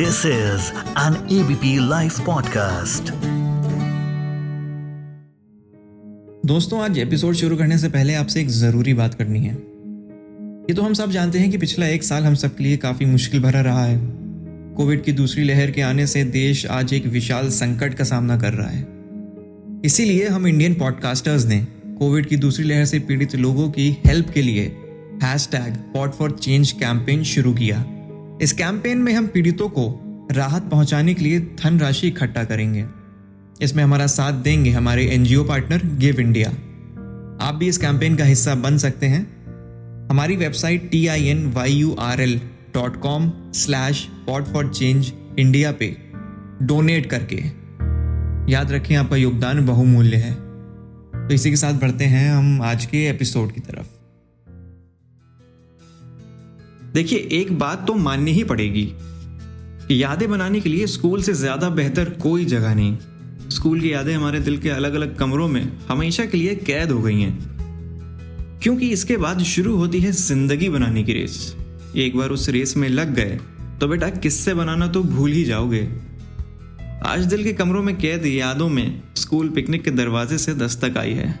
This is an ABP Life podcast. दोस्तों, आज episode शुरू करने से पहले आपसे एक ज़रूरी बात करनी है। ये तो हम सब जानते हैं कि पिछला एक साल हम सब के लिए काफ़ी मुश्किल भरा रहा है। कोविड की दूसरी लहर के आने से देश आज एक विशाल संकट का सामना कर रहा है। इसीलिए हम इंडियन पॉडकास्टर्स ने कोविड की दूसरी लहर से पीड़ित लोगों की हेल्प के लिए hashtag pot for change campaign शुरू किया। इस कैंपेन में हम पीड़ितों को राहत पहुँचाने के लिए धनराशि इकट्ठा करेंगे। इसमें हमारा साथ देंगे हमारे एनजीओ पार्टनर गिव इंडिया। आप भी इस कैंपेन का हिस्सा बन सकते हैं। हमारी website T I N Y U R L dot com slash pot for change India पे डोनेट करके। याद रखें, आपका योगदान बहुमूल्य है। तो इसी के साथ बढ़ते हैं हम आज के एपिसोड की तरफ़। देखिए, एक बात तो माननी ही पड़ेगी यादें बनाने के लिए स्कूल से ज़्यादा बेहतर कोई जगह नहीं। स्कूल की यादें हमारे दिल के अलग अलग कमरों में हमेशा के लिए कैद हो गई हैं। क्योंकि इसके बाद शुरू होती है ज़िंदगी बनाने की रेस। एक बार उस रेस में लग गए तो बेटा किससे बनाना तो भूल ही जाओगे। आज दिल के कमरों में कैद यादों में स्कूल पिकनिक के दरवाजे से दस्तक आई है।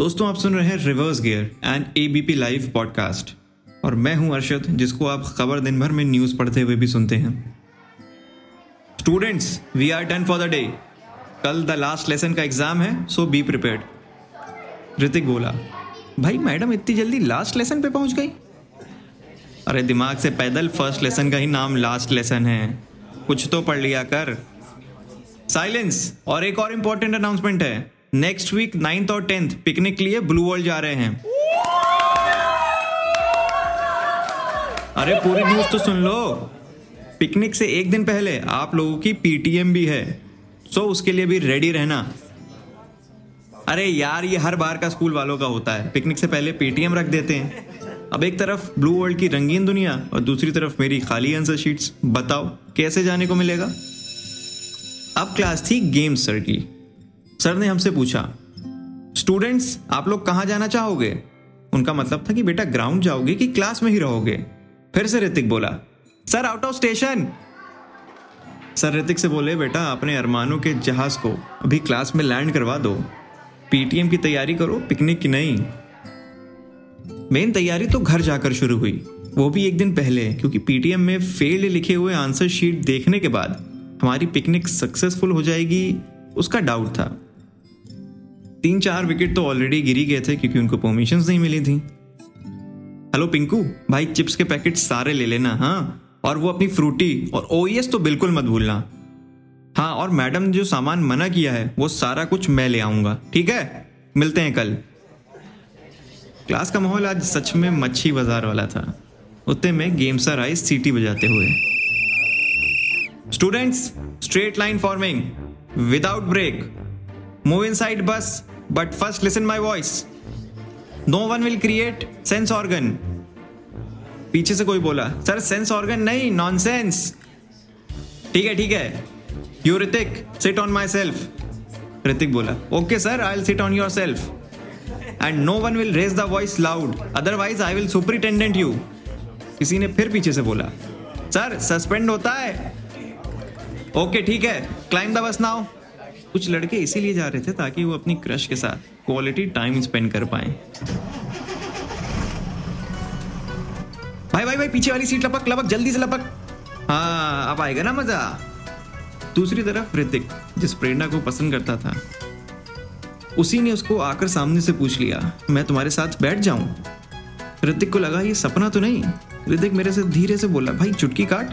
दोस्तों, आप सुन रहे हैं reverse gear and ABP live podcast और मैं हूँ अरशद, जिसको आप खबर दिन भर में न्यूज़ पढ़ते हुए भी सुनते हैं। Students we are done for the day कल द लास्ट लेसन का एग्ज़ाम है सो बी प्रिपेयर्ड ऋतिक बोला, भाई, मैडम इतनी जल्दी लास्ट लेसन पे पहुँच गई? अरे, दिमाग से पैदल फ़र्स्ट लेसन का ही नाम लास्ट लेसन है। कुछ तो पढ़ लिया कर। साइलेंस और एक और इंपॉर्टेंट अनाउंसमेंट है। नेक्स्ट वीक नाइन्थ और टेंथ पिकनिक के लिए ब्लू वर्ल्ड जा रहे हैं। अरे, पूरी न्यूज़ तो सुन लो। पिकनिक से एक दिन पहले आप लोगों की पीटीएम भी है। सो उसके लिए भी रेडी रहना। अरे, यार, ये हर बार का स्कूल वालों का होता है। पिकनिक से पहले पेटीएम रख देते हैं। अब एक तरफ़ ब्लू वर्ल्ड की रंगीन दुनिया और दूसरी तरफ़ मेरी खाली आंसर शीट्स बताओ, कैसे जाने को मिलेगा? अब क्लास थी गेम्स सर की। सर ने हमसे पूछा स्टूडेंट्स आप लोग कहाँ जाना चाहोगे? उनका मतलब था कि, बेटा ग्राउंड जाओगे कि क्लास में ही रहोगे? फिर से ऋतिक बोला sir out of station sir Hrithik से बोले, बेटा, अपने अरमानों के जहाज़ को अभी क्लास में लैंड करवा दो। पीटीएम की तैयारी करो पिकनिक की नहीं. मेन तैयारी तो घर जाकर शुरू हुई। वो भी एक दिन पहले, क्योंकि पीटीएम में फेल्ड लिखे हुए आंसर शीट देखने के बाद हमारी पिकनिक सक्सेसफुल हो जाएगी, उसका डाउट था। तीन चार विकेट तो ऑलरेडी गिरी गए थे क्योंकि उनको परमिशन नहीं मिली थी। हेलो पिंकू भाई चिप्स के पैकेट सारे ले लेना हाँ? और वो अपनी फ्रूटी और ओएस तो बिल्कुल मत भूलना। हाँ और मैडम ने जो सामान मना किया है, वो सारा कुछ मैं ले आऊँगा, ठीक है? मिलते हैं कल। क्लास का माहौल आज सच में मच्छी बाज़ार वाला था। उतने में गेम आई सीटी बजाते हुए। Students straight line forming without break move inside bus. But first listen my voice no one will create sense organ पीछे से कोई बोला, सर सेंस ऑर्गन नहीं नॉन सेंस ठीक है ठीक है। You Hrithik sit on my self Hrithik बोला okay sir I will sit on your self and no one will raise the voice loud otherwise I will superintendent you किसी ने फिर पीछे से बोला सर सस्पेंड होता है. ओके ठीक है। क्लाइम द बस नाउ कुछ लड़के इसीलिए जा रहे थे ताकि वो अपनी क्रश के साथ क्वालिटी टाइम स्पेंड कर पाए। भाई भाई भाई, पीछे वाली सीट लपक लपक, जल्दी से लपक। हाँ अब आएगा ना मज़ा। दूसरी तरफ़ ऋतिक, जिस प्रेरणा को पसंद करता था, उसी ने उसको आकर सामने से पूछ लिया, मैं तुम्हारे साथ बैठ जाऊँ? ऋतिक को लगा, ये सपना तो नहीं। ऋतिक मेरे से धीरे से बोला, भाई, चुटकी काट।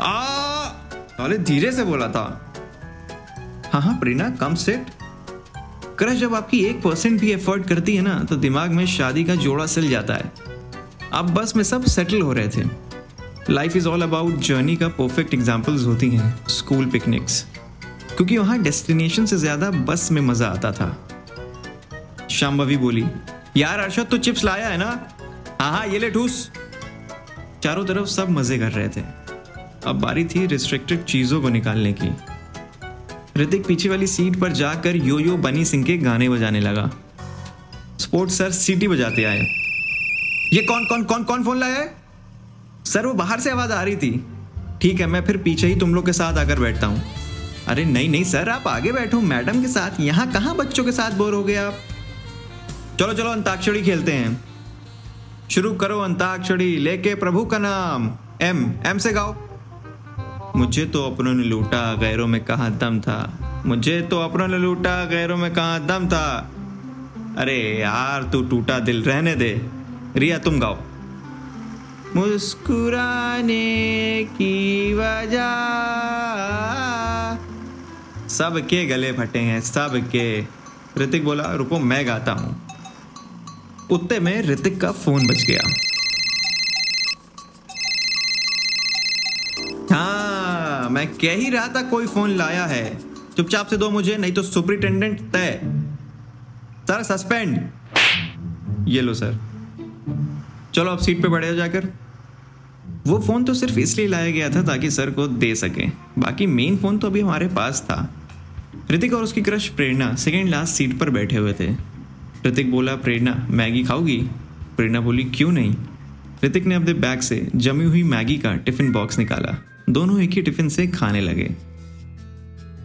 आ धीरे से बोला था। हाँ हाँ प्रेरणा कम सेट क्रश जब आपकी एक परसेंट भी एफर्ट करती है ना तो दिमाग में शादी का जोड़ा सिल जाता है। अब बस में सब सेटल हो रहे थे। Life is all about journey का परफेक्ट एग्जाम्पल्स होती हैं स्कूल पिकनिक्स क्योंकि वहाँ डेस्टिनेशन से ज़्यादा बस में मज़ा आता था। शाम्भवी बोली, यार अर्षद तो चिप्स लाया है ना? हाँ हाँ ये ले, ठूस. चारों तरफ़ सब मज़े कर रहे थे। अब बारी थी रिस्ट्रिक्टेड चीज़ों को निकालने की। ऋतिक पीछे वाली सीट पर जाकर यो यो बनी सिंह के गाने बजाने लगा। स्पोर्ट्स सर सीटी बजाते आए। ये कौन कौन कौन कौन फ़ोन लाया है? सर, वो बाहर से आवाज़ आ रही थी। ठीक है, मैं फिर पीछे ही तुम लोग के साथ आकर बैठता हूँ। अरे नहीं नहीं सर, आप आगे बैठो। मैडम के साथ, यहाँ कहाँ बच्चों के साथ बोर हो गए आप? चलो चलो, अंताक्षरी खेलते हैं। शुरू करो अंताक्षरी, लेके प्रभु का नाम। एम एम से गाओ। मुझे तो अपनों ने लूटा, गैरों में कहा दम था? मुझे तो अपनों ने लूटा, गैरों में कहा दम था? अरे यार, तू टूटा दिल रहने दे। रिया, तुम गाओ। मुस्कुराने की वजह। सबके गले फटे हैं, सबके। ऋतिक बोला, रुको, मैं गाता हूँ। उतने में ऋतिक का फ़ोन बज गया। मैं कह ही रहा था कोई फ़ोन लाया है। चुपचाप से दो मुझे, नहीं तो सुपरिटेंडेंट तय। Sir suspend. ये लो, सर। चलो आप सीट पे बैठ जाकर। वो फ़ोन तो सिर्फ़ इसलिए लाया गया था ताकि सर को दे सके। बाकी मेन फ़ोन तो अभी हमारे पास था। ऋतिक और उसकी crush Prerna second last seat पर बैठे हुए थे। ऋतिक बोला, प्रेरणा, मैगी खाओगी? प्रेरणा बोली, क्यों नहीं? ऋतिक ने अपने बैग से जमी हुई मैगी का टिफ़िन बॉक्स निकाला। दोनों एक ही टिफ़िन से खाने लगे।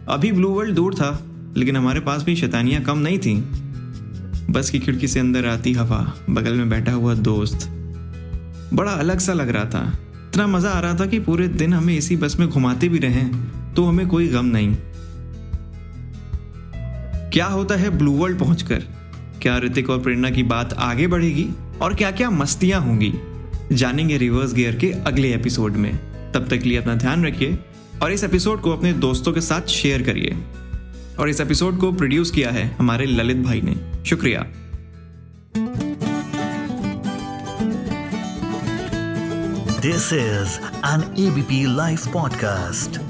अभी ब्लू वर्ल्ड दूर था, लेकिन हमारे पास भी शैतानियाँ कम नहीं थी। बस की खिड़की से अंदर आती हवा, बगल में बैठा हुआ दोस्त। बड़ा अलग सा लग रहा था। इतना मज़ा आ रहा था कि पूरे दिन हमें इसी बस में घुमाते भी रहे तो हमें कोई गम नहीं। क्या होता है ब्लू वर्ल्ड पहुंचकर? क्या ऋतिक और प्रेरणा की बात आगे बढ़ेगी? और क्या क्या मस्तियाँ होंगी? जानेंगे रिवर्स गियर के अगले एपिसोड में। तब तक लिए अपना ध्यान रखिए और इस एपिसोड को अपने दोस्तों के साथ शेयर करिए। और इस एपिसोड को प्रोड्यूस किया है हमारे ललित भाई ने। शुक्रिया। This is an ABP live podcast.